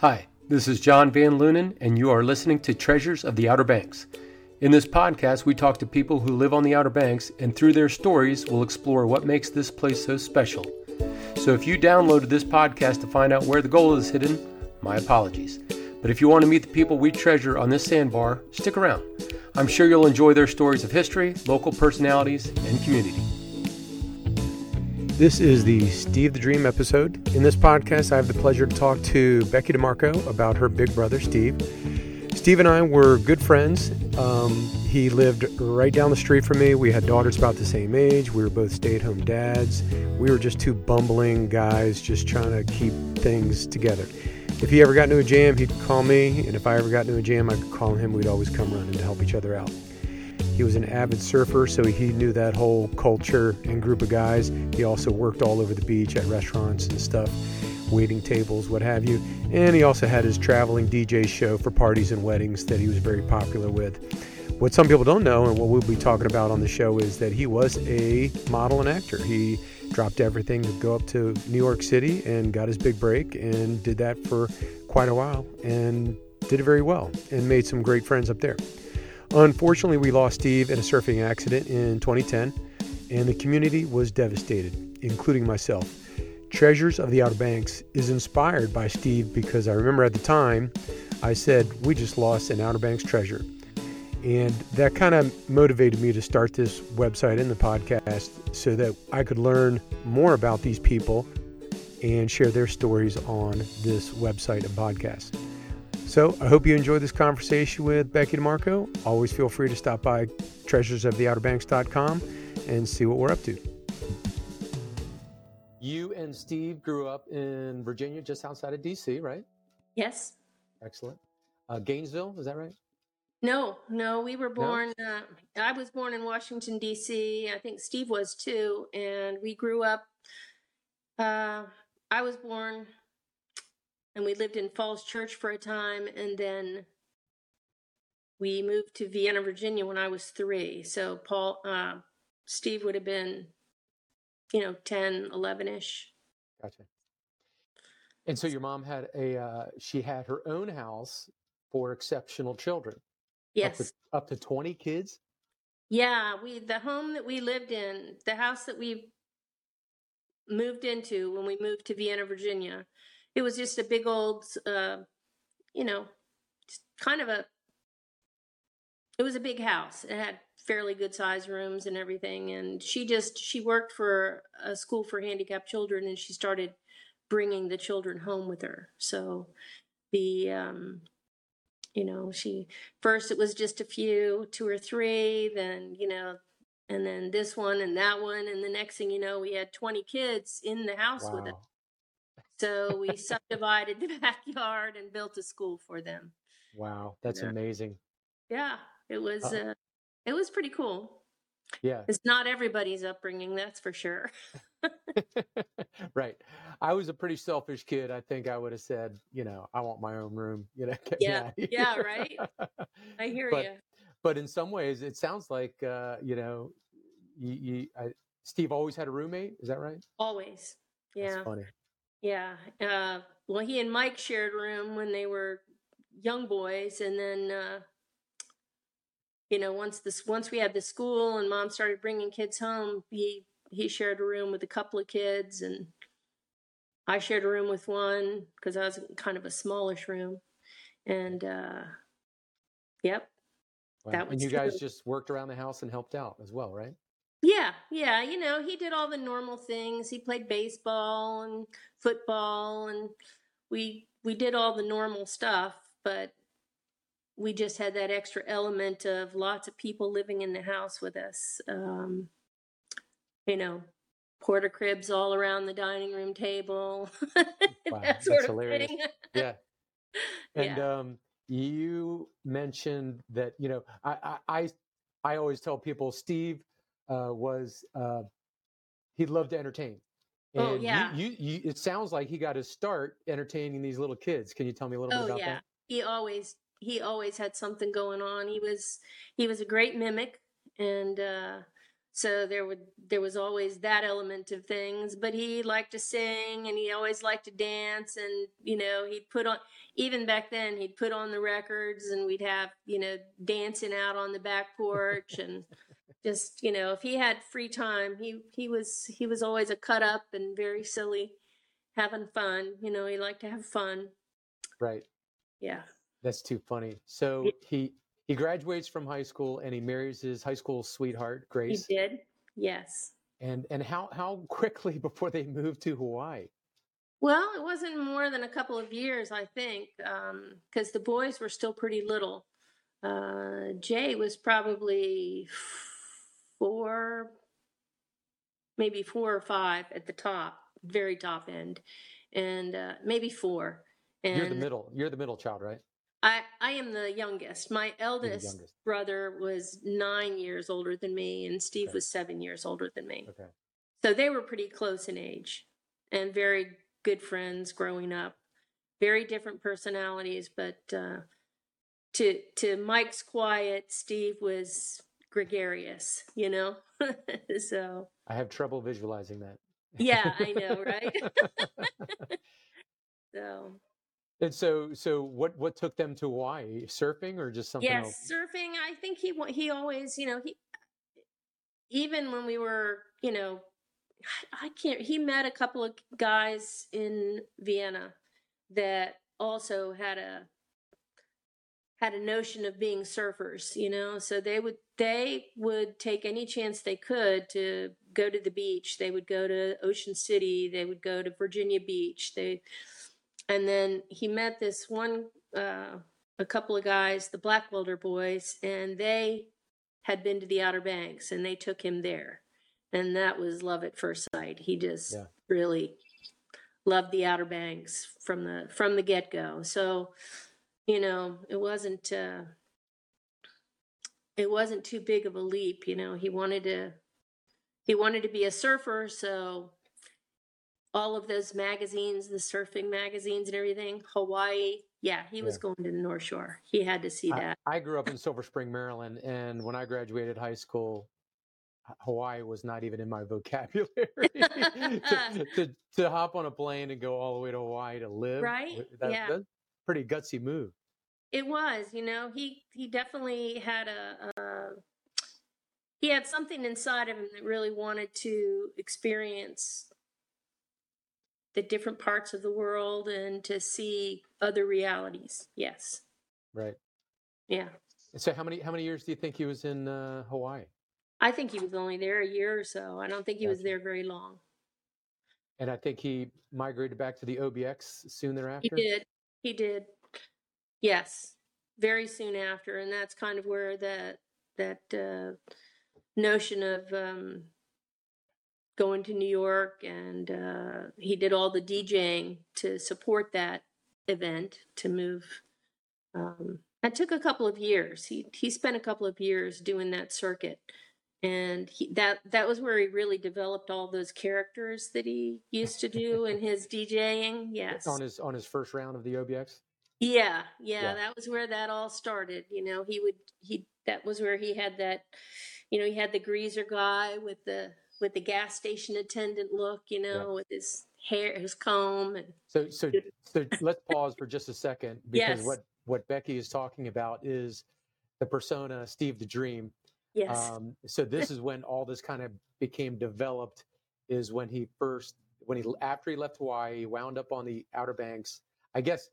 Hi, this is John Van Lunen, and you are listening to Treasures of the Outer Banks. In this podcast, we talk to people who live on the Outer Banks, and through their stories, we'll explore what makes this place so special. So if you downloaded this podcast to find out where the gold is hidden, my apologies. But if you want to meet the people we treasure on this sandbar, stick around. I'm sure you'll enjoy their stories of history, local personalities, and community. This is the Steve the Dream episode. In this podcast, I have the pleasure to talk to Becky DeMarco about her big brother, Steve. Steve and I were good friends. Um, he lived right down the street from me. We had daughters about the same age. We were both stay at home dads. We were just two bumbling guys just trying to keep things together. If he ever got into a jam, he'd call me, and if I ever got into a jam, I could call him. We'd always come running to help each other out. He was an avid surfer, so he knew that whole culture and group of guys. He also worked all over the beach at restaurants and stuff, waiting tables, what have you. And he also had his traveling DJ show for parties and weddings that he was very popular with. What some people don't know, and what we'll be talking about on the show, is that he was a model and actor. He dropped everything to go up to New York City and got his big break and did that for quite a while and did it very well and made some great friends up there. Unfortunately, we lost Steve in a surfing accident in 2010, and the community was devastated, including myself. Treasures of the Outer Banks is inspired by Steve because I remember at the time I said, We just lost an Outer Banks treasure. And that kind of motivated me to start this website and the podcast so that I could learn more about these people and share their stories on this website and podcast. So I hope you enjoyed this conversation with Becky DeMarco. Always feel free to stop by treasuresoftheouterbanks.com and see what we're up to. You and Steve grew up in Virginia, just outside of D.C., right? Yes. Excellent. Uh, Gainesville, is that right? No, no, we were born. No? Uh, I was born in Washington, D.C. I think Steve was too. And we grew up. Uh, I was born and we lived in Falls Church for a time, and then we moved to Vienna, Virginia when I was three. So Paul, uh, Steve would have been, you know, 10, 11 ish. Gotcha. And so your mom had a, uh, she had her own house for exceptional children. Yes. Up to, up to 20 kids? Yeah. We, the home that we lived in, the house that we moved into when we moved to Vienna, Virginia, it was just a big old, uh, you know, kind of a. It was a big house. It had fairly good size rooms and everything. And she just she worked for a school for handicapped children, and she started bringing the children home with her. So the um, you know she first it was just a few two or three then you know and then this one and that one and the next thing you know we had 20 kids in the house wow. with us so we subdivided the backyard and built a school for them. Wow, that's yeah. amazing. Yeah, it was. Uh, uh, it was pretty cool. Yeah, it's not everybody's upbringing, that's for sure. right. I was a pretty selfish kid. I think I would have said, you know, I want my own room. You know. Yeah. Yeah. Right. I hear but, you. But in some ways, it sounds like uh, you know, you, you I, Steve always had a roommate. Is that right? Always. Yeah. That's funny. Yeah. Uh, well, he and Mike shared a room when they were young boys, and then uh, you know once this once we had the school and mom started bringing kids home, he he shared a room with a couple of kids, and I shared a room with one because I was kind of a smallish room, and uh, yep. Wow. That was and you true. guys just worked around the house and helped out as well, right? Yeah, yeah, you know, he did all the normal things. He played baseball and football and we we did all the normal stuff, but we just had that extra element of lots of people living in the house with us. Um, you know, porter cribs all around the dining room table. wow, that sort that's of hilarious. thing. yeah. And yeah. um you mentioned that, you know, I, I I I always tell people Steve uh, was uh, he loved to entertain. Oh, and oh yeah. You, you, you, it sounds like he got his start entertaining these little kids. Can you tell me a little oh, bit about yeah. that? He always he always had something going on. He was he was a great mimic, and uh, so there would there was always that element of things but he liked to sing and he always liked to dance and you know he'd put on even back then he'd put on the records and we'd have you know dancing out on the back porch and just you know if he had free time he he was he was always a cut up and very silly having fun you know he liked to have fun. Right. Yeah. That's too funny. So he he graduates from high school and he marries his high school sweetheart grace. he did? Yes. And and how how quickly before they moved to hawaii? Well it wasn't more than a couple of years i think because um, the boys were still pretty little. Uh, jay was probably four, maybe four or five at the top, very top end, and uh, maybe four. And you're the middle. You're the middle child, right? I I am the youngest. My eldest youngest. brother was nine years older than me, and Steve okay. was seven years older than me. Okay. So they were pretty close in age, and very good friends growing up. Very different personalities, but uh, to to Mike's quiet, Steve was gregarious, you know? so I have trouble visualizing that. yeah, I know, right? so and so so what what took them to Hawaii? Surfing or just something yes, else? surfing. I think he he always, you know, he even when we were, you know, I can't he met a couple of guys in Vienna that also had a had a notion of being surfers, you know, so they would they would take any chance they could to go to the beach. They would go to Ocean City, they would go to Virginia Beach. They and then he met this one uh, a couple of guys, the Blackwelder boys, and they had been to the Outer Banks and they took him there. And that was love at first sight. He just yeah. really loved the Outer Banks from the from the get-go. So you know, it wasn't uh, it wasn't too big of a leap. You know, he wanted to he wanted to be a surfer, so all of those magazines, the surfing magazines and everything, Hawaii. Yeah, he was yeah. going to the North Shore. He had to see that. I, I grew up in Silver Spring, Maryland, and when I graduated high school, Hawaii was not even in my vocabulary. to, to, to, hop on a plane and go all the way to Hawaii to live, right? That, yeah, that's pretty gutsy move. It was, you know, he he definitely had a, a he had something inside of him that really wanted to experience the different parts of the world and to see other realities. Yes. Right. Yeah. So how many how many years do you think he was in uh, Hawaii? I think he was only there a year or so. I don't think he gotcha. was there very long. And I think he migrated back to the OBX soon thereafter. He did. He did. Yes, very soon after, and that's kind of where that that uh, notion of um, going to New York, and uh, he did all the DJing to support that event to move. Um, that took a couple of years. He he spent a couple of years doing that circuit, and he, that that was where he really developed all those characters that he used to do in his DJing. Yes, on his on his first round of the OBX. Yeah, yeah, yeah, that was where that all started. You know, he would he that was where he had that, you know, he had the greaser guy with the with the gas station attendant look, you know, yeah. with his hair, his comb, and so so so. let's pause for just a second because yes. what what Becky is talking about is the persona Steve the Dream. Yes. Um, so this is when all this kind of became developed. Is when he first when he after he left Hawaii, he wound up on the Outer Banks. I guess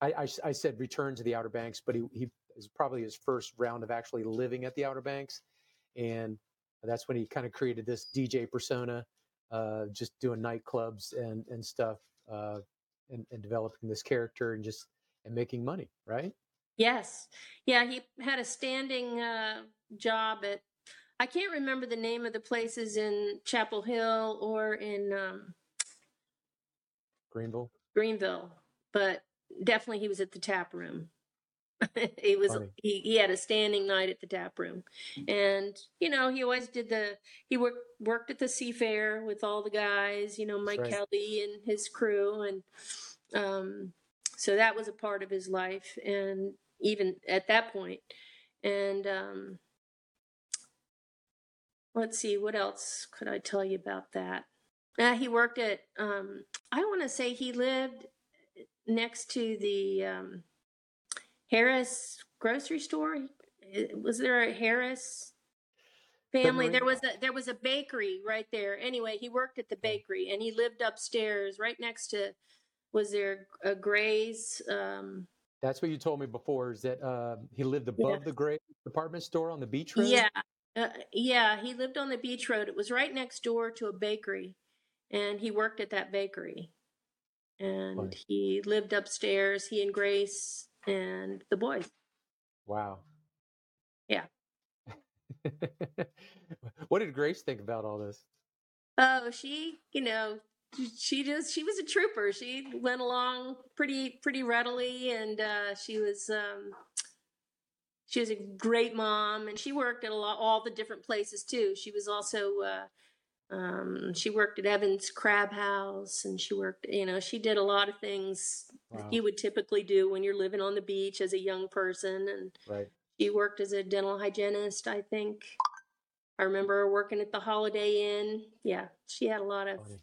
I, I, I, said return to the Outer Banks, but he, he is probably his first round of actually living at the Outer Banks, and that's when he kind of created this DJ persona, uh, just doing nightclubs and and stuff, uh, and, and developing this character and just and making money, right? Yes, yeah. He had a standing uh, job at I can't remember the name of the places in Chapel Hill or in um, Greenville. Greenville, but definitely he was at the tap room. he was he, he had a standing night at the tap room and you know he always did the he worked worked at the seafair with all the guys you know mike right. kelly and his crew and um so that was a part of his life and even at that point and um let's see, what else could I tell you about that? Uh, he worked at, um, I want to say he lived next to the um, Harris grocery store. Was there a Harris family? There was a there was a bakery right there. Anyway, he worked at the bakery and he lived upstairs, right next to. Was there a Gray's? Um, That's what you told me before. Is that uh, he lived above yeah. the Gray department store on the beach road? Yeah, uh, yeah. He lived on the beach road. It was right next door to a bakery, and he worked at that bakery. And he lived upstairs. He and Grace and the boys. Wow. Yeah. what did Grace think about all this? Oh, she, you know, she just she was a trooper. She went along pretty pretty readily, and uh, she was um, she was a great mom, and she worked at a lot all the different places too. She was also uh, um, she worked at Evans Crab House, and she worked. You know, she did a lot of things wow. you would typically do when you're living on the beach as a young person, and right. She worked as a dental hygienist, I think. I remember her working at the Holiday Inn. Yeah, she had a lot of Funny.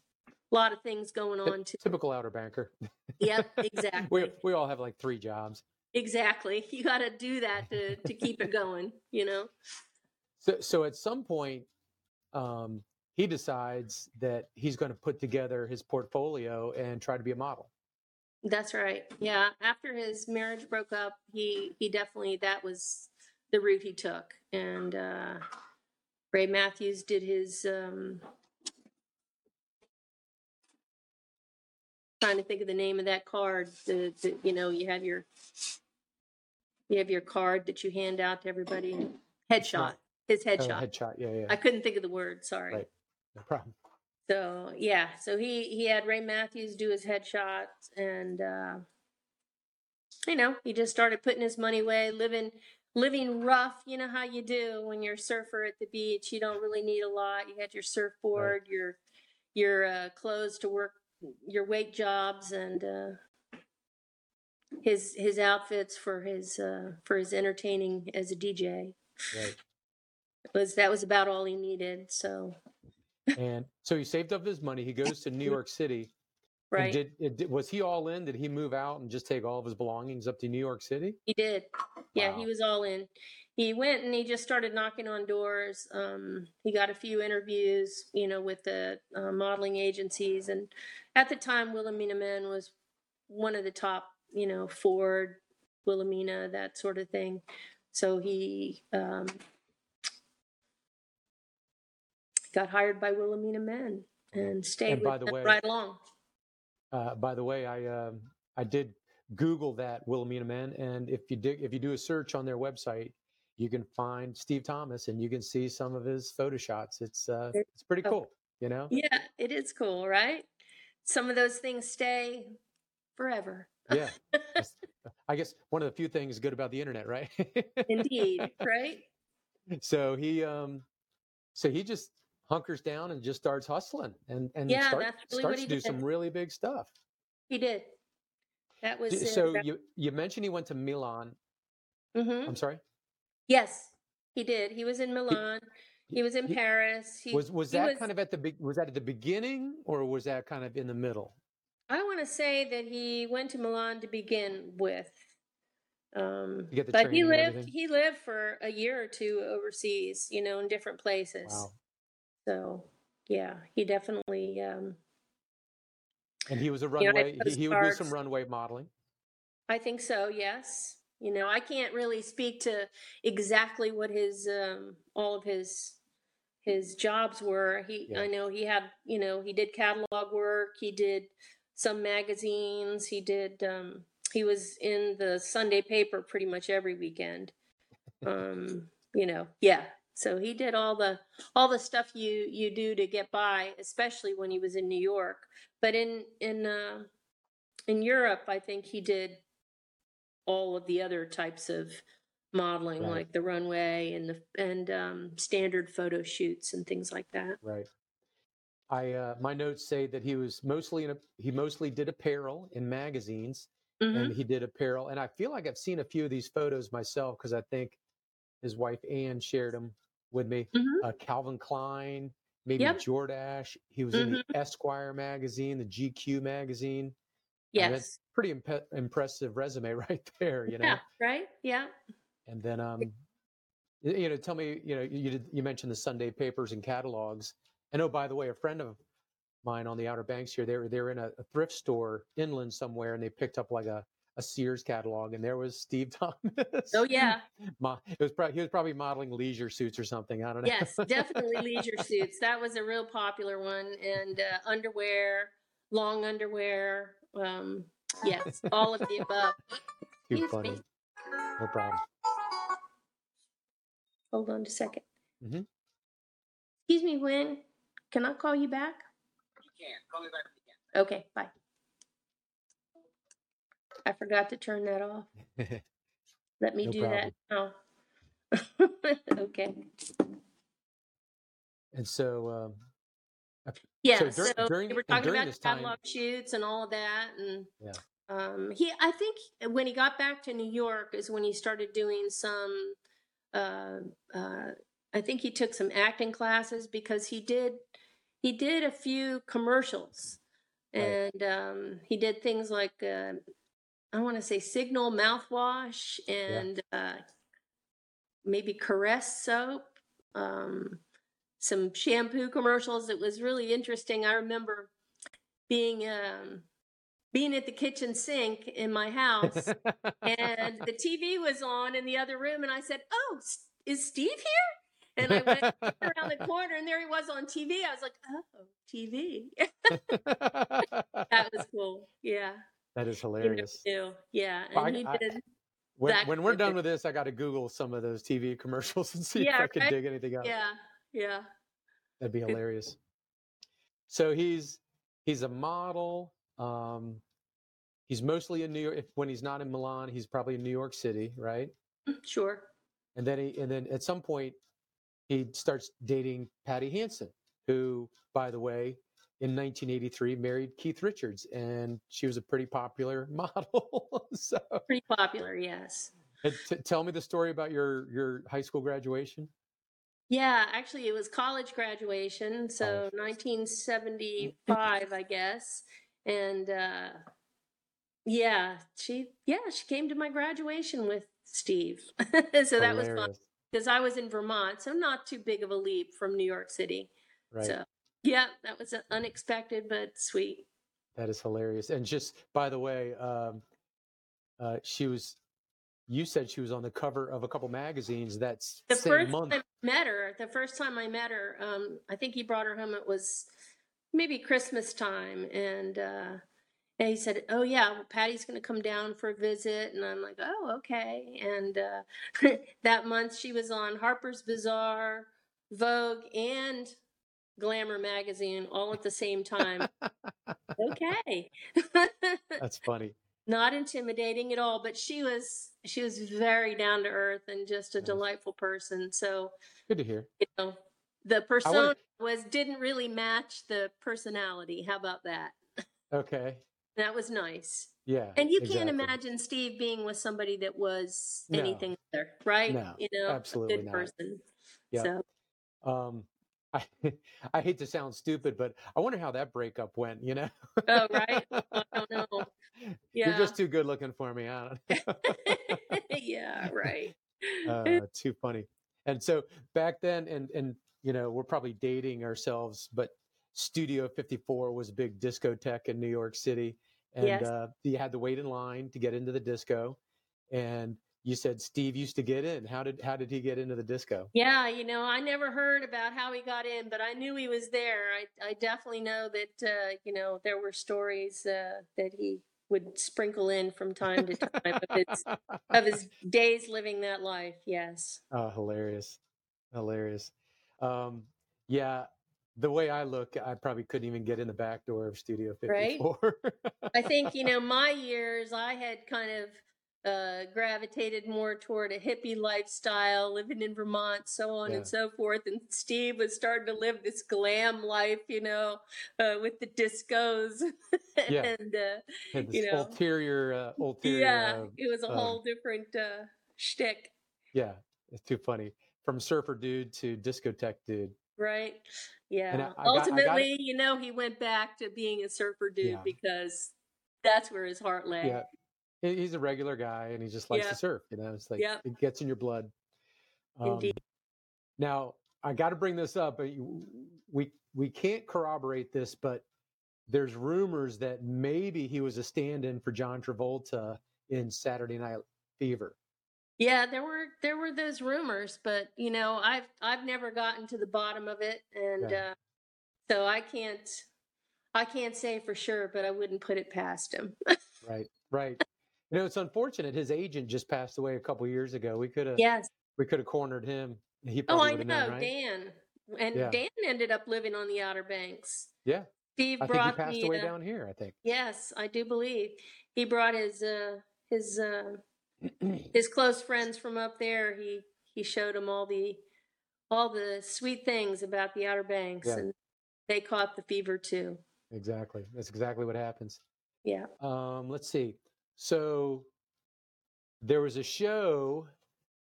lot of things going on too. Typical outer banker. Yep, exactly. we we all have like three jobs. Exactly. You got to do that to to keep it going. You know. So so at some point, um, he decides that he's going to put together his portfolio and try to be a model. That's right. Yeah. After his marriage broke up, he he definitely that was the route he took. And uh, Ray Matthews did his. Um, trying to think of the name of that card. The, the you know you have your you have your card that you hand out to everybody. Headshot. His headshot. Oh, headshot. Yeah, yeah. I couldn't think of the word. Sorry. Right. No problem. So yeah, so he he had Ray Matthews do his headshots, and uh, you know he just started putting his money away, living living rough. You know how you do when you're a surfer at the beach. You don't really need a lot. You had your surfboard, right. your your uh, clothes to work, your weight jobs, and uh, his his outfits for his uh, for his entertaining as a DJ. Right. It was that was about all he needed. So and so he saved up his money. He goes to New York City. Right. Did, did, was he all in? Did he move out and just take all of his belongings up to New York City? He did. Yeah, wow. he was all in. He went and he just started knocking on doors. Um, he got a few interviews, you know, with the uh, modeling agencies, and at the time, Wilhelmina Men was one of the top, you know, Ford, Wilhelmina, that sort of thing. So he um, got hired by Wilhelmina Men and stayed and with them way, right along. Uh, by the way, I uh, I did Google that Wilhelmina Men, and if you dig, if you do a search on their website, you can find Steve Thomas, and you can see some of his photo shots. It's uh, it's pretty cool, you know. Yeah, it is cool, right? Some of those things stay forever. Yeah, I guess one of the few things good about the internet, right? Indeed, right? So he um, so he just hunkers down and just starts hustling and and yeah, start, really starts to do some really big stuff. He did. That was so. You you mentioned he went to Milan. Mm-hmm. I'm sorry. Yes, he did. He was in Milan. He, he was in he, Paris. He, was was that was, kind of at the was that at the beginning or was that kind of in the middle? I want to say that he went to Milan to begin with. Um, but he lived he lived for a year or two overseas, you know, in different places. Wow. So yeah, he definitely. Um, and he was a runway. You know, he, he would do some runway modeling. I think so. Yes. You know, I can't really speak to exactly what his um, all of his his jobs were. He, yeah. I know he had, you know, he did catalog work. He did some magazines. He did. Um, he was in the Sunday paper pretty much every weekend. Um, you know, yeah. So he did all the all the stuff you you do to get by, especially when he was in New York. But in in uh, in Europe, I think he did all of the other types of modeling, right. like the runway and the and um, standard photo shoots and things like that. Right. I uh, my notes say that he was mostly in a, he mostly did apparel in magazines, mm-hmm. and he did apparel. And I feel like I've seen a few of these photos myself because I think his wife Anne shared them with me. Mhm. Uh, Calvin Klein, maybe Yep. Jordache. He was in the Esquire magazine, the GQ magazine. Yes. pretty impe- impressive resume right there, you know. Yeah. Right. Yeah. And then, um, you know, tell me, you know, you did, you mentioned the Sunday papers and catalogs. And oh, by the way, a friend of mine on the Outer Banks here, they were they were in a, a thrift store inland somewhere, and they picked up like a, a Sears catalog, and there was Steve Thomas. Oh yeah. Mo- it was probably he was probably modeling leisure suits or something. I don't know. Yes. Definitely leisure suits. That was a real popular one, and uh, underwear, long underwear. Um, yes, all of the above. Too Excuse funny. me. No problem. Hold on a 2nd Mhm. Excuse me, Win. Can I call you back? You can. Call me back if you can. Okay, bye. I forgot to turn that off. Let me No do that now. okay. and so, um, Yeah, So so, dur- during- we were and talking during about this the time- catalog shoots and all of that, and Yeah. um, he, I think, when he got back to New York is when he started doing some. Uh, uh, I think he took some acting classes because he did, he did a few commercials, Right. and um, he did things like uh, I want to say Signal mouthwash and uh, maybe Caress soap. Um, some shampoo commercials. It was really interesting. I remember being um, being at the kitchen sink in my house, and the TV was on in the other room, and I said, "Oh, is Steve here?" And I went around the corner, and there he was on TV. I was like, "Oh, TV." that was cool. Yeah, that is hilarious. Yeah, and I- he I- When, when we're done with this, I got to Google some of those TV commercials and see if I can right? dig anything up. Yeah, yeah. That'd be hilarious. So he's he's a model. Um, he's mostly in New York. If, when he's not in Milan, he's probably in New York City, right? Sure. And then he and then at some point he starts dating Patty Hansen, who, by the way, in 1983 married Keith Richards, and she was a pretty popular model. so, Pretty popular, yes. t- tell me the story about your your high school graduation. Yeah, actually, it was college graduation, so 1975, I guess. And uh, yeah, she yeah she came to my graduation with Steve, so that was fun Hilarious, because I was in Vermont, so not too big of a leap from New York City. right? So yeah, that was unexpected but sweet. That is hilarious. And just by the way, um, uh, she was. You said she was on the cover of a couple magazines. That's The same first month. time I met her, the first time I met her, um, I think he brought her home. It was maybe Christmas time, and uh, and he said, "Oh yeah, well, Patty's going to come down for a visit," and I'm like, "Oh okay." And uh, that month she was on Harper's Bazaar, Vogue, and Glamour magazine all at the same time. okay. That's funny. Not intimidating at all, but she was she was very down to earth and just a Nice. delightful person. So Good to hear. you know the persona was didn't really match the personality how about that Okay. That was nice Yeah. and you can't imagine steve being with somebody that was No. anything other right No, you know absolutely not. person Yeah. so Um, I, I hate to sound stupid, but I wonder how that breakup went. You know? oh right i don't know Yeah. You're just too good looking for me. I don't yeah right uh, too funny. And so back then, and and you know, we're probably dating ourselves, but Studio 54 was a big discotheque in New York City, and Yes. uh, you had to wait in line to get into the disco. And you said Steve used to get in. How did how did he get into the disco? Yeah, you know, I never heard about how he got in, but I knew he was there. I, I definitely know that, uh, you know, there were stories uh, that he would sprinkle in from time to time of his, of his days living that life. Yes. Oh, hilarious. Hilarious. Um, yeah, the way I look, I probably couldn't even get in the back door of Studio 54. Right? 54. I think, you know, my years, I had kind of uh, gravitated more toward a hippie lifestyle, living in Vermont, so on Yeah. and so forth. And Steve was starting to live this glam life, you know, uh, with the discos. Yeah. and, uh, you know. ulterior, uh, ulterior. yeah, uh, it was a uh, whole different uh, shtick. yeah, it's too funny. from surfer dude to discotheque dude. Right. Yeah. I got- I got Ultimately, you know, he went back to being a surfer dude Yeah. because that's where his heart lay. Yeah. He's a regular guy and he just likes Yeah. to surf. You know, it's like Yep. it gets in your blood. Um, Indeed. Now, I got to bring this up, but you, we we can't corroborate this, but there's rumors that maybe he was a stand-in for John Travolta in Saturday Night Fever. Yeah, there were there were those rumors, but you know, I've I've never gotten to the bottom of it, and Yeah. uh, so I can't I can't say for sure, but I wouldn't put it past him. Right, right. You know, it's unfortunate. His agent just passed away a couple years ago. We could have yes. we could have cornered him. He Oh, I know, known, right? Dan, and Yeah. Dan ended up living on the Outer Banks. Yeah, Steve I think he brought passed me. away uh, down here. I think. Yes, I do believe he brought his uh his uh his close friends from up there. He he showed them all the all the sweet things about the Outer Banks, Yeah. and they caught the fever too. exactly. That's exactly what happens. Yeah. Um, let's see. So there was a show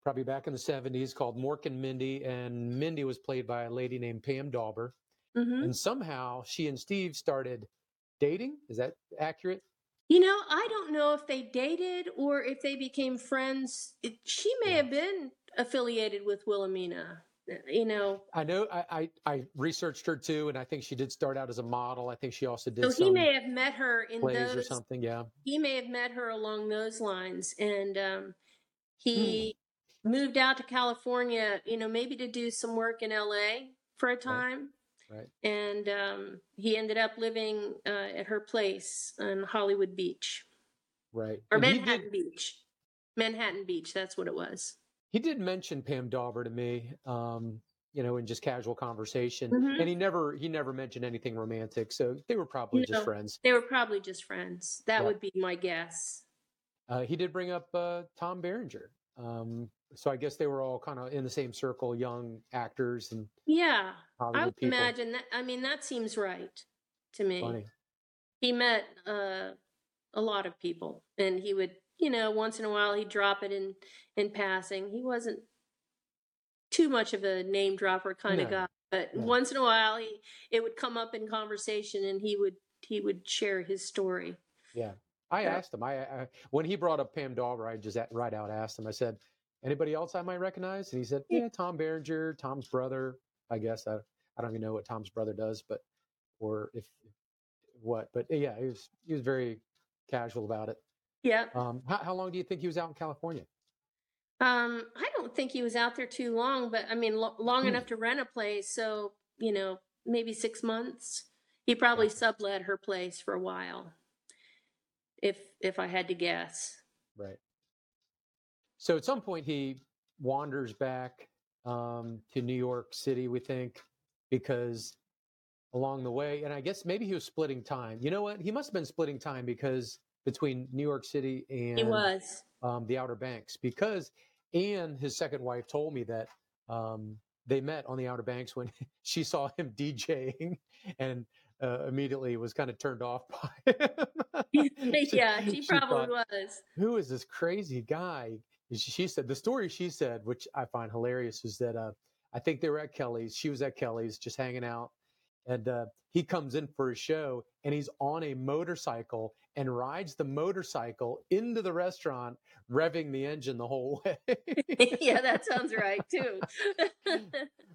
probably back in the 70s called Mork and Mindy, and Mindy was played by a lady named Pam Dawber. hmm And somehow she and Steve started dating. Is that accurate? You know, I don't know if they dated or if they became friends. It, she may Yeah. have been affiliated with Wilhelmina. uh, You know, I know I, I, I researched her too, and I think she did start out as a model. I think she also did so he some may have met her in plays or something. Yeah. he may have met her along those lines and um, Hmm. he moved out to california you know maybe to do some work in la for a time Right. And um, he ended up living uh, at her place on hollywood beach Right. or And manhattan did, beach manhattan beach that's what it was he did mention Pam Dawber to me, um, you know, in just casual conversation. Mhm. And he never he never mentioned anything romantic. So they were probably No. just friends. they were probably just friends that Yeah. would be my guess Uh, he did bring up uh, Tom Berenger. Um, so I guess they were all kind of in the same circle, young actors and yeah i would people. imagine that i mean that seems right to me Funny. he met uh, a lot of people and he would you know once in a while he'd drop it in in passing he wasn't too much of a name dropper kind of guy but no. once in a while he it would come up in conversation and he would he would share his story Yeah. I asked him. I, I when he brought up Pam Dawber, I just at, right out asked him. I said, "Anybody else I might recognize?" And he said, Yeah. "Yeah, Tom Berenger, Tom's brother. I guess I I don't even know what Tom's brother does, but or if what. But yeah, he was he was very casual about it. yeah Um, how, how long do you think he was out in California? um i don't think he was out there too long but i mean lo- long Hmm. enough to rent a place so you know maybe six months he probably Gotcha. sublet her place for a while if if i had to guess Right. So at some point he wanders back um, to New York City, we think, because along the way, and I guess maybe he was splitting time. You know what? He must have been splitting time because between New York City and he was um, the Outer Banks, because Anne, his second wife, told me that um, they met on the Outer Banks when she saw him DJing and uh, immediately was kind of turned off by him. yeah, she probably thought, was. who is this crazy guy? She, she said the story she said, which I find hilarious, is that uh, I think they were at Kelly's. She was at Kelly's, just hanging out, and uh, he comes in for a show, and he's on a motorcycle and rides the motorcycle into the restaurant, revving the engine the whole way. yeah, that sounds right too.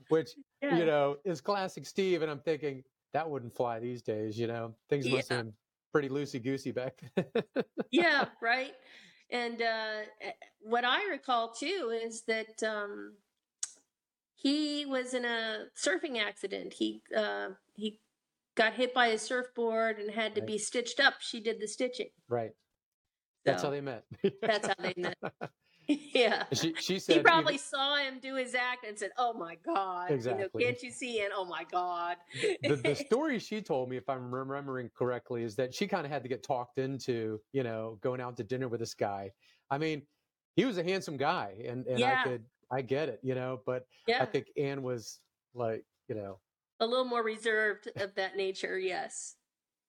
which yeah. you know is classic Steve, and I'm thinking that wouldn't fly these days. You know, things must Yeah. have been pretty loosey goosey back then. yeah, right. And uh, eh, what I recall too is that um, he was in a surfing accident. He uh, he got hit by his surfboard and had to Right. be stitched up. She did the stitching. right. That's how they met. That's how they met. yeah. She she said He even- probably saw him do his act and said, "Oh my God!" Exactly. You know, can't you see? And oh my God. the, the story she told me, if I'm remembering correctly, is that she kind of had to get talked into, you know, going out to dinner with this guy. I mean, he was a handsome guy, and and Yeah. I could I get it, you know, but yeah, I think Anne was like, you know, a little more reserved of that nature. Yes.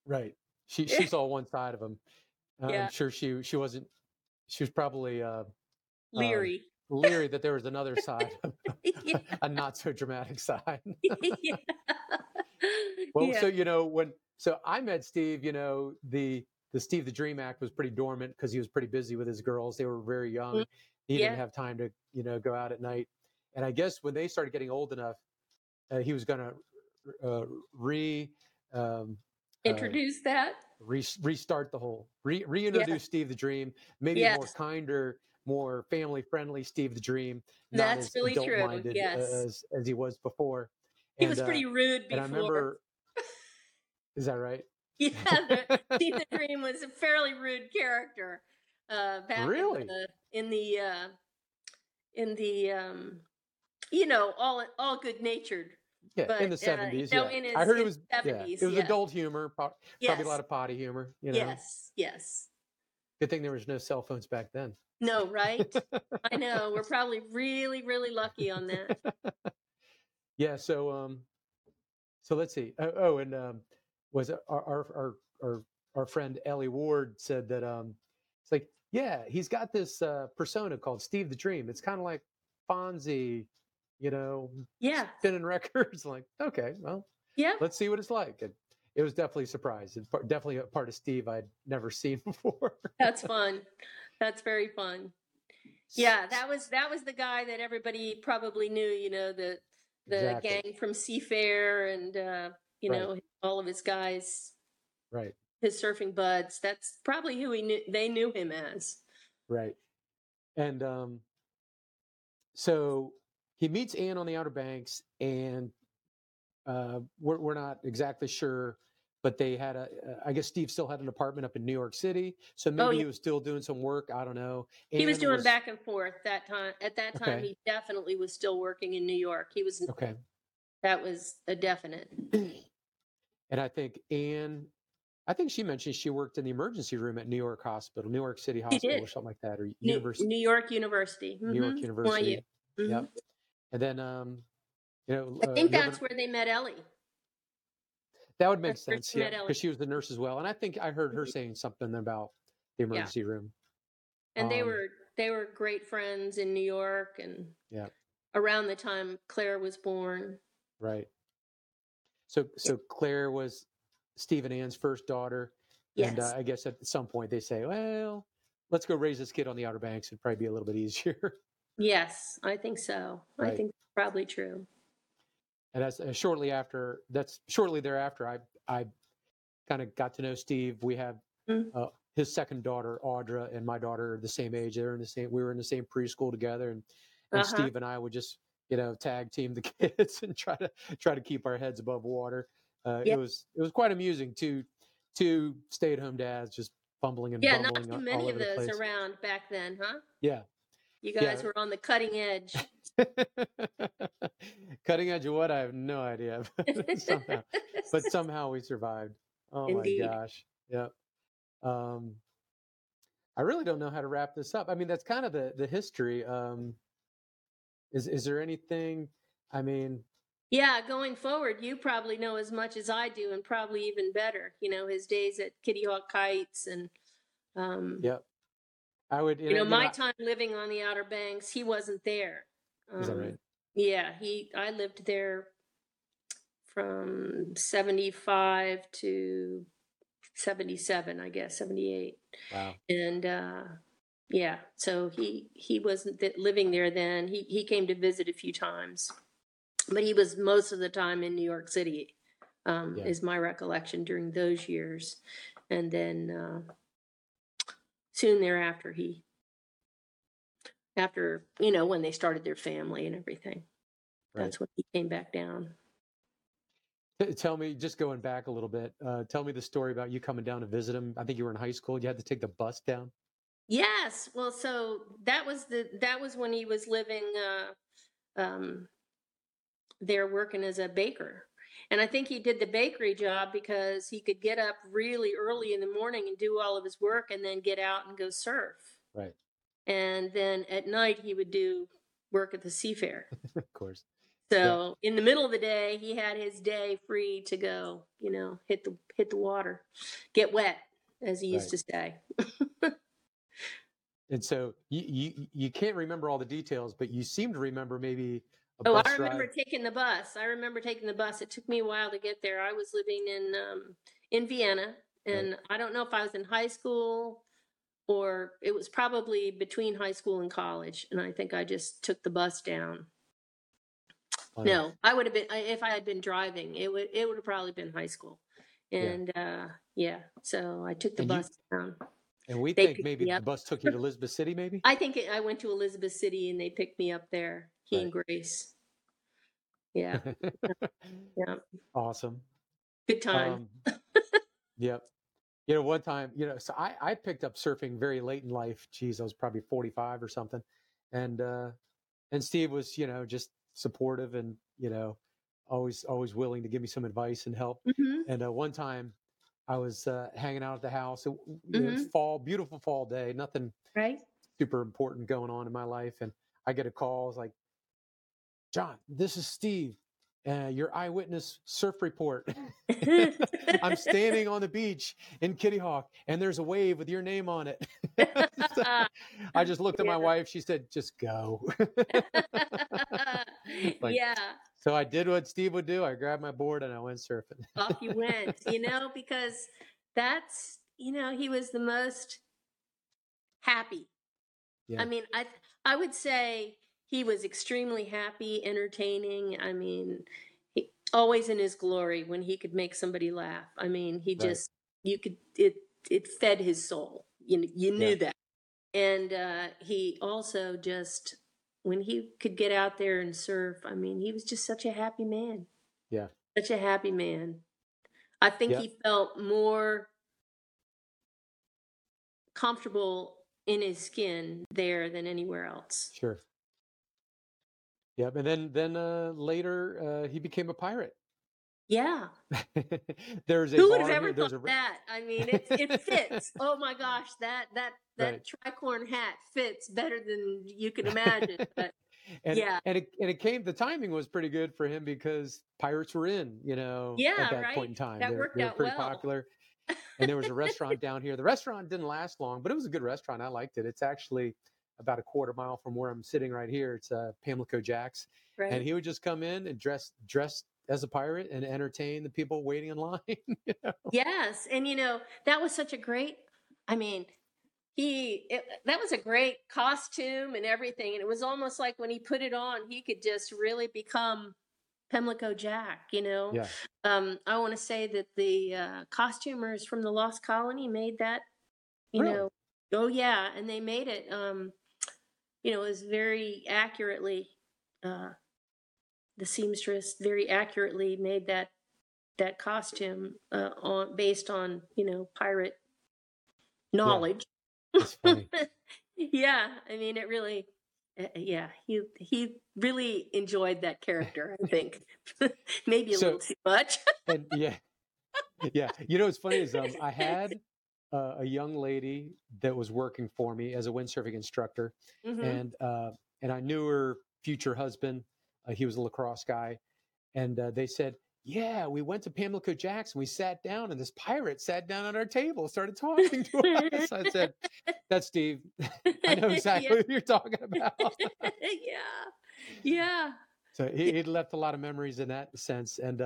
right. She she saw one side of him. Yeah. I'm sure she she wasn't. She was probably uh, Leery. leery that there was another side, a not so dramatic side. yeah. well, Yeah. so you know when so I met Steve, you know the the Steve the Dream Act was pretty dormant because he was pretty busy with his girls. They were very young. Mhm. He Yeah. didn't have time to you know go out at night. And I guess when they started getting old enough, uh, he was going to uh, re. Um, uh, Introduce that. re- restart the whole re- reintroduce Steve the Dream, maybe a more kinder, more family friendly Steve the Dream, That's really true, yes. as as he was before. He And, was uh, pretty rude I before. remember, is that right? Yeah, the, Steve the Dream was a fairly rude character. Uh, back Really? in the in the, uh, in the um, you know all all good natured. Yeah, But, in the uh, seventies. no, yeah, in I his- heard it was. his Yeah, it was yeah. adult humor, pro- Yes. probably a lot of potty humor. You know, Yes, yes. Good thing there was no cell phones back then. No, right? I know. We're probably really, really lucky on that. Yeah. So, um, so let's see. Oh, oh and um, was our our our our, our friend Ellie Ward said that um, it's like yeah, he's got this uh, persona called Steve the Dream. It's kind of like Fonzie, you know, Yeah, spinning records. like okay, well, yeah. let's see what it's like. And it was definitely a surprise. It's definitely a part of Steve I'd never seen before. That's fun. That's very fun. Yeah, that was that was the guy that everybody probably knew. You know, the the Exactly. gang from Seafair and uh, you Right. know all of his guys, right, his surfing buds. That's probably who he knew. They knew him as. right. And um, so he meets Anne on the Outer Banks, and uh, we're, we're not exactly sure, but they had a. uh, I guess Steve still had an apartment up in New York City, so maybe Oh, he was still doing some work. I don't know. he was doing back and forth that time. At that time, Okay. he definitely was still working in New York. He was Okay. that was a definite. And I think Anne, I think she mentioned she worked in the emergency room at New York Hospital, New York City Hospital, or something like that, or New, University, New York University. New York. University. Mhm. Yep. And then, um, you know, I uh, think living- that's where they met Ellie. That would make sense, yeah, because she was the nurse as well. And I think I heard her Mhm. saying something about the emergency room. and they Um, were they were great friends in New York and Yeah. around the time Claire was born. Right. So, so Claire was Steve and Anne's first daughter, Yes. and uh, I guess at some point they say, well, let's go raise this kid on the Outer Banks. It'd probably be a little bit easier. yes, I think so. I think probably true. And that's uh, shortly after. That's shortly thereafter. I I kind of got to know Steve. We have Mm. uh, his second daughter, Audra, and my daughter are the same age. They're in the same. We were in the same preschool together, and and Uh-huh. Steve and I would just you know tag team the kids and try to try to keep our heads above water. Uh, Yeah. It was it was quite amusing. Two two stay at home dads just fumbling and Yeah, not too many of those around back then, huh? Yeah. You Yeah. guys were on the cutting edge. Cutting edge of what? I have no idea. somehow, but somehow we survived. Oh Indeed. my gosh. Yep. Um, I really don't know how to wrap this up. I mean, that's kind of the the history. Um, is is there anything? I mean, yeah, going forward, you probably know as much as I do, and probably even better. You know his days at Kitty Hawk Kites, and um, yep. I would. you know my I- time living on the Outer Banks, he wasn't there. Is that Um, right? Yeah, he. I lived there from seventy-five to seventy-seven, I guess, seventy-eight, Wow. and uh, yeah. So he he wasn't th- living there then. He he came to visit a few times, but he was most of the time in New York City. Um, Yeah. Is my recollection during those years, and then uh, soon thereafter he after you know when they started their family and everything Right. that's when he came back down Tell me, just going back a little bit. Uh, tell me the story about you coming down to visit him. I think you were in high school. You had to take the bus down. yes well so that was the that was when he was living uh um there working as a baker and i think he did the bakery job because he could get up really early in the morning and do all of his work and then get out and go surf Right. and then at night he would do work at the seafair of course. So in the middle of the day, he had his day free to go, you know, hit the hit the water, get wet, as he used to say. And so you, you you can't remember all the details, but you seem to remember maybe Oh, I remember ride. taking the bus. I remember taking the bus. It took me a while to get there. I was living in um, in Vienna, and I don't know if I was in high school or it was probably between high school and college. And I think I just took the bus down. No, I would have been if I had been driving. It would it would have probably been high school, Yeah. and uh, yeah. So I took the And you- bus down. And we They think maybe the up. bus took you to Elizabeth City, maybe. I think it, I went to Elizabeth City and they picked me up there. He and Grace. Yeah, yeah. awesome. Good time. Um, yep. You know, one time, you know, so I, I picked up surfing very late in life. Geez, I was probably 45 or something. And, uh, and Steve was, you know, just supportive and, you know, always, always willing to give me some advice and help. hmm And, uh, one time I was, uh, hanging out at the house, it, you know, it's fall, beautiful fall day, nothing Right? super important going on in my life. And I get a call. It's like, John, this is Steve, uh, your eyewitness surf report. I'm standing on the beach in Kitty Hawk, and there's a wave with your name on it. I just looked at my wife. She said, "Just go." Like- yeah, so I did what Steve would do. I grabbed my board and I went surfing. off you went. You know, because that's you know he was the most happy. Yeah. I mean, I I would say he was extremely happy, entertaining. I mean, he, always in his glory when he could make somebody laugh. I mean, he Right. just you could it it fed his soul. You you knew Yeah. that, and uh, he also just when he could get out there and surf. I mean, he was just such a happy man. Yeah. such a happy man. I think Yep. he felt more comfortable in his skin there than anywhere else. Sure. Yep. And then then uh, later uh, he became a pirate. Yeah. there's a Who would have ever thought a that? I mean, it, it fits. Oh my gosh, that that that tricorn hat fits better than you can imagine. But and, Yeah. and it and it came the timing was pretty good for him because pirates were in you know Yeah, at that right. point in time That they, worked they out pretty well. popular and there was a restaurant down here the restaurant didn't last long but it was a good restaurant i liked it it's actually about a quarter mile from where i'm sitting right here it's uh, pamlico jack's right. and he would just come in and dress dress as a pirate and entertain the people waiting in line you know? Yes, and you know that was such a great. I mean, he it, that was a great costume and everything, and it was almost like when he put it on, he could just really become Pamlico Jack. You know, yeah um, I want to say that the uh, costumers from the Lost Colony made that. You Really? know, oh yeah, and they made it. Um, you know, was very accurately. Uh, the seamstress very accurately made that that costume uh, on based on you know pirate knowledge. funny yeah, I mean it really. Uh, yeah, he he really enjoyed that character. I think maybe a So- little too much. and yeah yeah you know what's funny is um, i had uh, a young lady that was working for me as a windsurfing instructor Mhm. and uh, and I knew her future husband. Uh, he was a lacrosse guy, and uh, they said, "Yeah, we went to Pamlico Jackson. We sat down, and this pirate sat down at our table, started talking to us." I said, "That's Steve. I know exactly who you're talking about." yeah, yeah, so he, he'd left a lot of memories in that sense, and.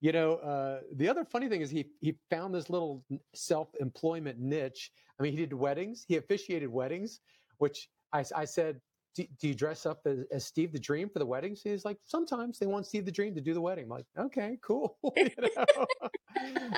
You know, uh, the other funny thing is he he found this little self employment niche. I mean, he did weddings. He officiated weddings, which I, I said, do, do you dress up as, as Steve the Dream for the weddings? He's like, sometimes they want Steve the Dream to do the wedding. I'm like, okay, cool.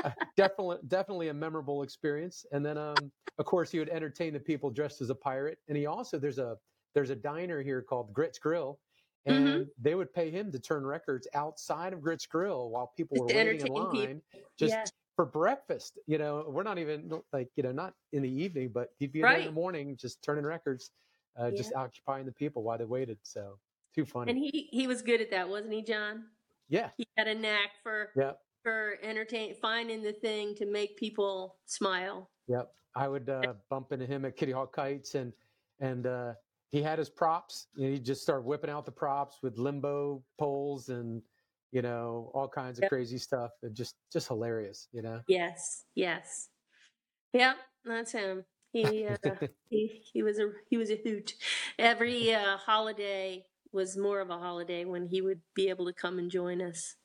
Uh, definitely, definitely a memorable experience. And then, um, of course, he would entertain the people dressed as a pirate. And he also there's a there's a diner here called Grits Grill, and Mhm. they would pay him to turn records outside of Grits Grill while people Just were waiting in entertain people. line, just yeah. for breakfast. You know, we're not even like you know not in the evening, but he'd be there in the morning just turning records, uh, just occupying the people while they waited. So too funny. And he he was good at that, wasn't he, John? yeah, He had a knack for yeah, for entertain finding the thing to make people smile. yep. I would uh, bump into him at Kitty Hawk Kites, and and uh, he had his props. And he'd just started whipping out the props with limbo poles and you know all kinds of Yep. crazy stuff. And just just hilarious, you know. Yes, yes. Yep, that's him. He uh, he he was a he was a hoot. Every uh, holiday was more of a holiday when he would be able to come and join us.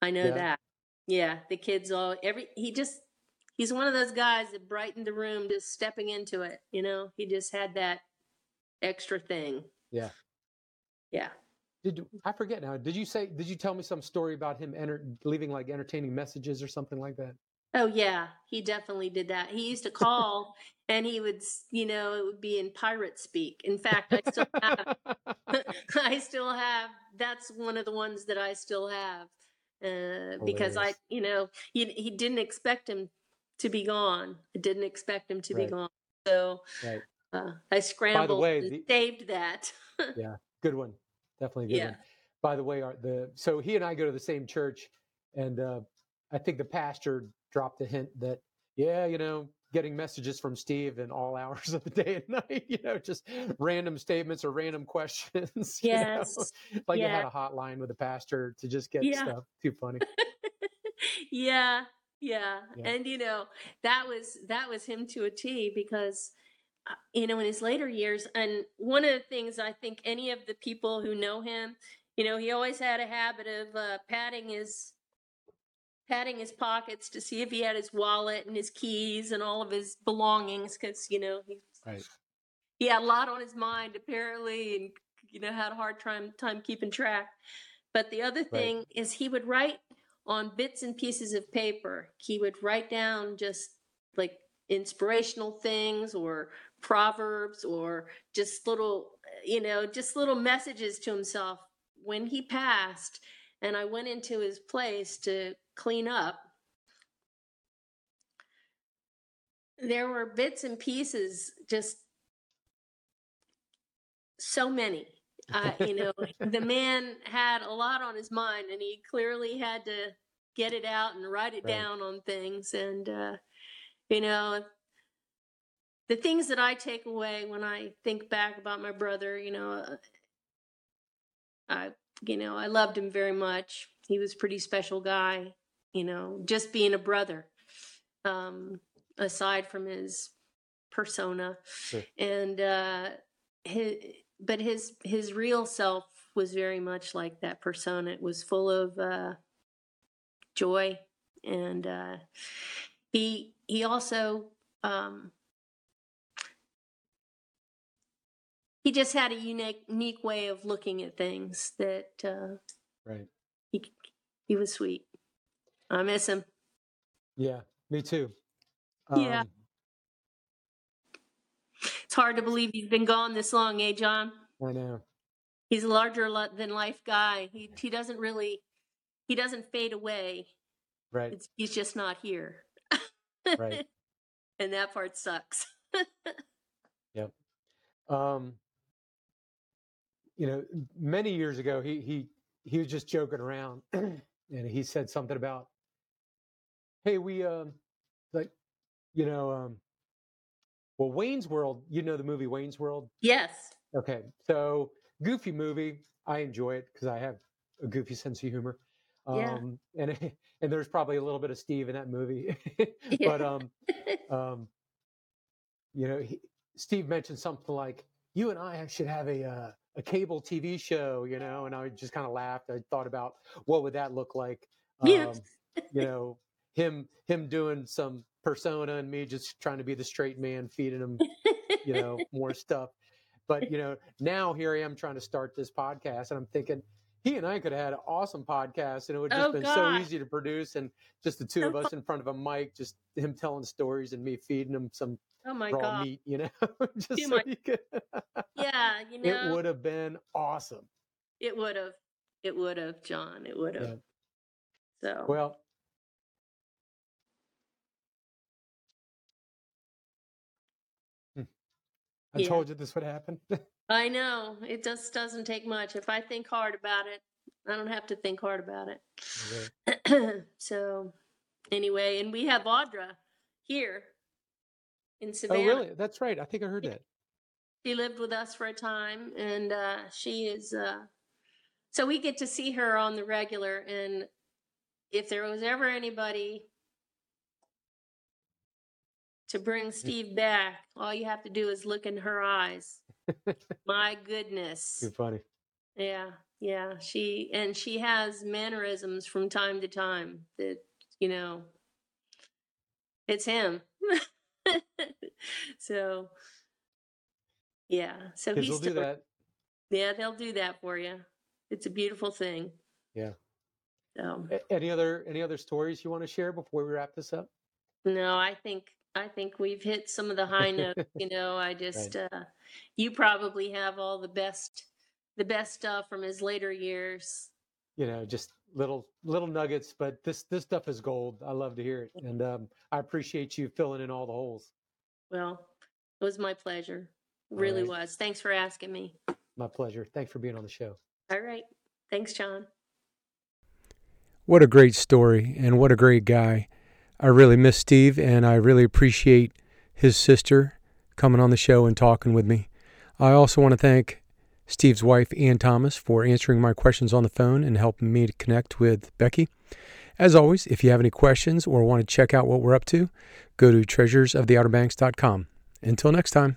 I know Yeah. that. Yeah, the kids all every he just he's one of those guys that brightened the room just stepping into it, you know. He just had that extra thing. Yeah. Yeah. Did I forget now? Did you say? Did you tell me some story about him enter, leaving like entertaining messages or something like that? Oh yeah, he definitely did that. He used to call and he would, you know, it would be in pirate speak. In fact, I still have I still have that's one of the ones that I still have. Uh, because I, you know, he he didn't expect him to be gone. I didn't expect him to Right. be gone. So right. Uh, I scrambled the way, and the- saved that. Yeah, good one. Definitely good Yeah. one. By the way, our, the so he and I go to the same church, and uh, I think the pastor dropped a hint that yeah, you know, getting messages from Steve in all hours of the day and night, you know, just random statements or random questions. you know? Yes. like you had a hotline with a pastor to just get Yeah. stuff. Too funny. yeah, yeah, Yeah. and you know that was that was him to a T because you know in his later years, and one of the things I think any of the people who know him, you know, he always had a habit of uh, patting his patting his pockets to see if he had his wallet and his keys and all of his belongings because you know he Right. he had a lot on his mind apparently and you know had a hard time time keeping track. But the other thing is he would write on bits and pieces of paper. He would write down just like inspirational things or proverbs or just little you know just little messages to himself when he passed and i went into his place to clean up there were bits and pieces just so many uh, you know the man had a lot on his mind and he clearly had to get it out and write it Right. down on things and uh, you know the things that i take away when i think back about my brother you know uh, i you know i loved him very much. He was a pretty special guy you know just being a brother um aside from his persona. Sure. and uh his, but his his real self was very much like that persona. It was full of uh joy and uh he he also um he just had a unique unique way of looking at things that uh Right. he he was sweet i miss him Yeah. Me too. Yeah. Um, it's hard to believe he's been gone this long eh john I know. he's a larger than life guy he he doesn't really he doesn't fade away Right. it's, he's just not here Right. and that part sucks Yep. um, you know, many years ago, he he he was just joking around, and he said something about, "Hey, we um, like, you know, um, well, Wayne's World. You know the movie Wayne's World? yes Okay, so goofy movie. I enjoy it because I have a goofy sense of humor. Yeah. Um, and and there's probably a little bit of Steve in that movie, but um, um, you know, he, Steve mentioned something like, "You and I should have a uh, a cable TV show," you know, and I just kind of laughed. I thought about what would that look like, um, Yeah. you know, him him doing some persona and me just trying to be the straight man, feeding him, you know, more stuff. But you know, now here I am trying to start this podcast, and I'm thinking. He and I could have had an awesome podcast, and it would have just Oh, been so easy to produce, and just the two of us in front of a mic, just him telling stories and me feeding him some oh my raw god. meat, you know, just so he could. yeah you know it would have been awesome. it would have it would have john. It would have so Well, Hmm. I Yeah. told you this would happen. i know. It just doesn't take much. If i think hard about it i don't have to think hard about it. So anyway and we have audra here in oh, really? That's right. I think I heard that. she lived with us for a time and uh, she is uh, so we get to see her on the regular and if there was ever anybody to bring Steve back, all you have to do is look in her eyes. My goodness. Too funny. Yeah, yeah. She and she has mannerisms from time to time that, you know, it's him. so yeah. So he's will do still- that. Yeah, they'll do that for you. It's a beautiful thing. Yeah. So Any other any other stories you want to share before we wrap this up? no, I think I think we've hit some of the high notes. You know, I just uh, you probably have all the best the best stuff from his later years. You know, just little little nuggets, but this this stuff is gold. I love to hear it, and um, I appreciate you filling in all the holes. Well, it was my pleasure. Really right. was. Thanks for asking me. My pleasure. Thanks for being on the show. All right. Thanks, John. What a great story and what a great guy. I really miss Steve and I really appreciate his sister coming on the show and talking with me. I also want to thank Steve's wife, Anne Thomas, for answering my questions on the phone and helping me to connect with Becky. As always, if you have any questions or want to check out what we're up to, go to treasuresoftheouterbanks.com. Until next time.